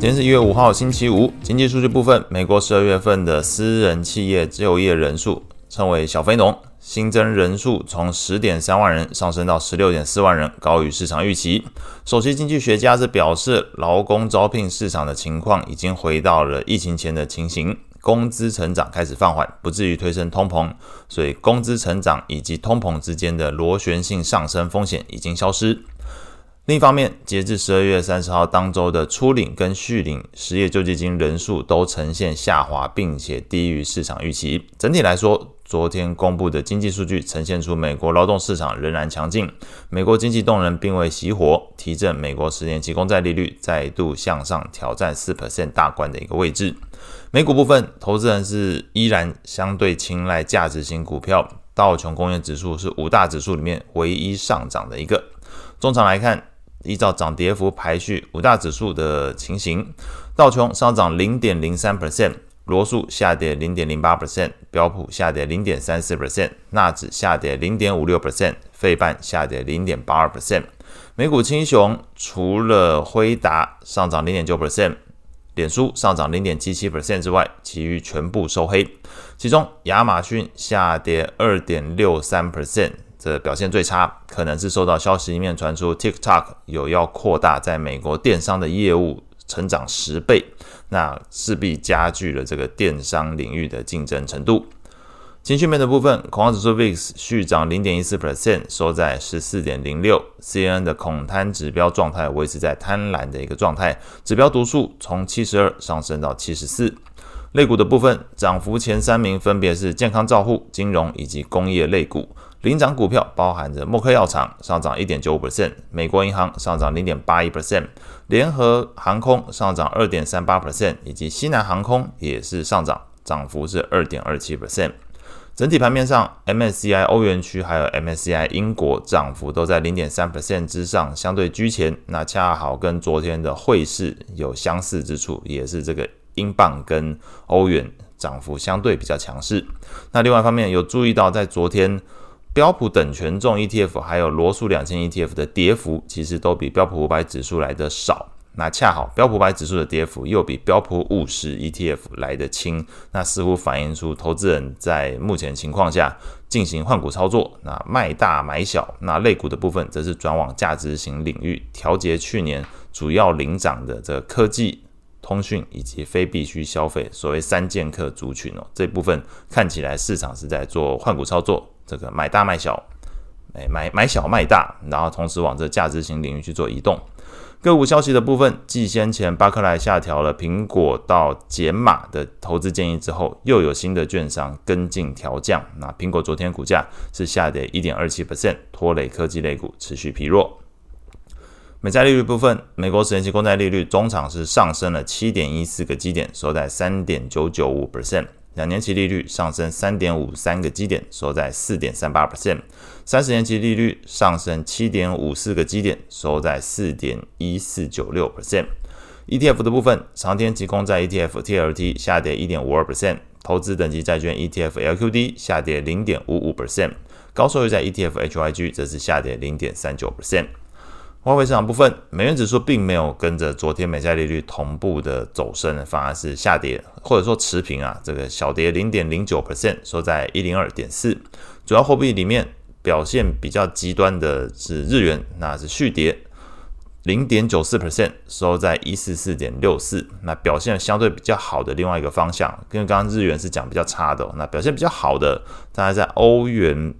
今天是一月五号，星期五。经济数据部分，美国十二月份的私人企业就业人数称为小非农，新增人数从十点三万人上升到十六点四万人，高于市场预期。首席经济学家是表示，劳工招聘市场的情况已经回到了疫情前的情形，工资成长开始放缓，不至于推升通膨，所以工资成长以及通膨之间的螺旋性上升风险已经消失。另一方面，截至十二月三十号当周的初领跟续领失业救济金人数都呈现下滑，并且低于市场预期。整体来说，昨天公布的经济数据呈现出美国劳动市场仍然强劲，美国经济动能并未熄火，提振美国十年期公债利率再度向上挑战四 percent 大关的一个位置。美股部分，投资人是依然相对青睐价值型股票，道琼工业指数是五大指数里面唯一上涨的一个。中长来看。依照涨跌幅排序，五大指数的情形，道琼上涨零点零三 percent，罗素下跌零点零八 percent，标普下跌零点三四 percent，纳指下跌零点五六 percent，费半下跌零点八二 percent。美股轻雄除了辉达上涨零点九 percent，脸书上涨零点七七 percent 之外，其余全部收黑。其中亚马逊下跌二点六三 percent。这表现最差，可能是受到消息一面传出，TikTok 有要扩大在美国电商的业务，成长十倍，那势必加剧了这个电商领域的竞争程度。情绪面的部分，恐慌指数 VIX 续涨零点一四 percent，收在十四点零六。CNN 的恐贪指标状态维持在贪婪的一个状态，指标读数从七十二上升到七十四。类股的部分，涨幅前三名分别是健康照护、金融以及工业类股。领涨股票包含着默克药厂上涨一点九五 percent，美国银行上涨零点八一 percent，联合航空上涨二点三八 percent，以及西南航空也是上涨，涨幅是二点二七 percent。整体盘面上，MSCI 欧元区还有 MSCI 英国涨幅都在零点三 percent 之上，相对居前。那恰好跟昨天的汇市有相似之处，也是这个英镑跟欧元涨幅相对比较强势。那另外一方面有注意到，在昨天。标普等权重 ETF 还有罗素两千 ETF 的跌幅，其实都比标普五百指数来得少。那恰好标普五百指数的跌幅又比标普五十 ETF 来得轻，那似乎反映出投资人在目前情况下进行换股操作，那卖大买小。那类股的部分则是转往价值型领域，调节去年主要领涨的这科技、通讯以及非必需消费，所谓三剑客族群哦，这部分看起来市场是在做换股操作。这个买大卖小，哎，买买小卖大，然后同时往这价值型领域去做移动。个股消息的部分，继先前巴克莱下调了苹果到减码的投资建议之后，又有新的券商跟进调降。那苹果昨天股价是下跌一点二七 percent，拖累科技类股持续疲弱。美债利率部分，美国十年期公债利率中场是上升了七点一四个基点，收在三点九九五 percent。两年期利率上升三点五三个基点，收在四点三八 percent；三十年期利率上升七点五四个基点，收在四点一四九六 percent。ETF 的部分，长天期公债 ETF TLT 下跌一点五二 percent，投资等级债券 ETF LQD 下跌零点五五 percent，高收益债 ETF HYG 则是下跌零点三九 percent。外汇市场部分，美元指数并没有跟着昨天美债利率同步的走升，反而是下跌，或者说持平啊，这个小跌零点零九 percent，收在一零二点四。主要货币里面表现比较极端的是日元，那是续跌零点九四 percent，收在一四四点六四。那表现相对比较好的另外一个方向，跟刚刚日元是讲比较差的，那表现比较好的，大概在欧元。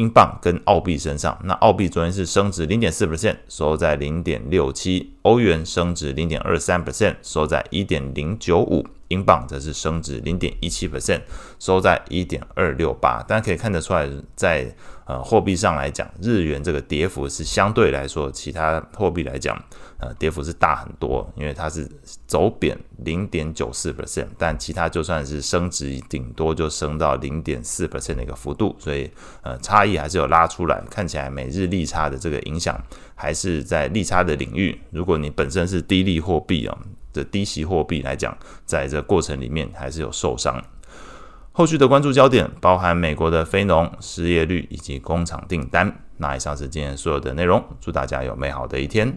英镑跟澳币身上，那澳币昨天是升值零点四 percent，收在零点六七；欧元升值零点二三 percent，收在一点零九五；英镑则是升值零点一七 percent，收在一点二六八。大家可以看得出来，在呃货币上来讲，日元这个跌幅是相对来说，其他货币来讲。呃，跌幅是大很多，因为它是走贬零点九四 percent，但其他就算是升值，顶多就升到零点四 percent 的一个幅度，所以呃，差异还是有拉出来。看起来每日利差的这个影响还是在利差的领域。如果你本身是低利货币啊，的低息货币来讲，在这过程里面还是有受伤。后续的关注焦点包含美国的非农失业率以及工厂订单。那以上是今天所有的内容，祝大家有美好的一天。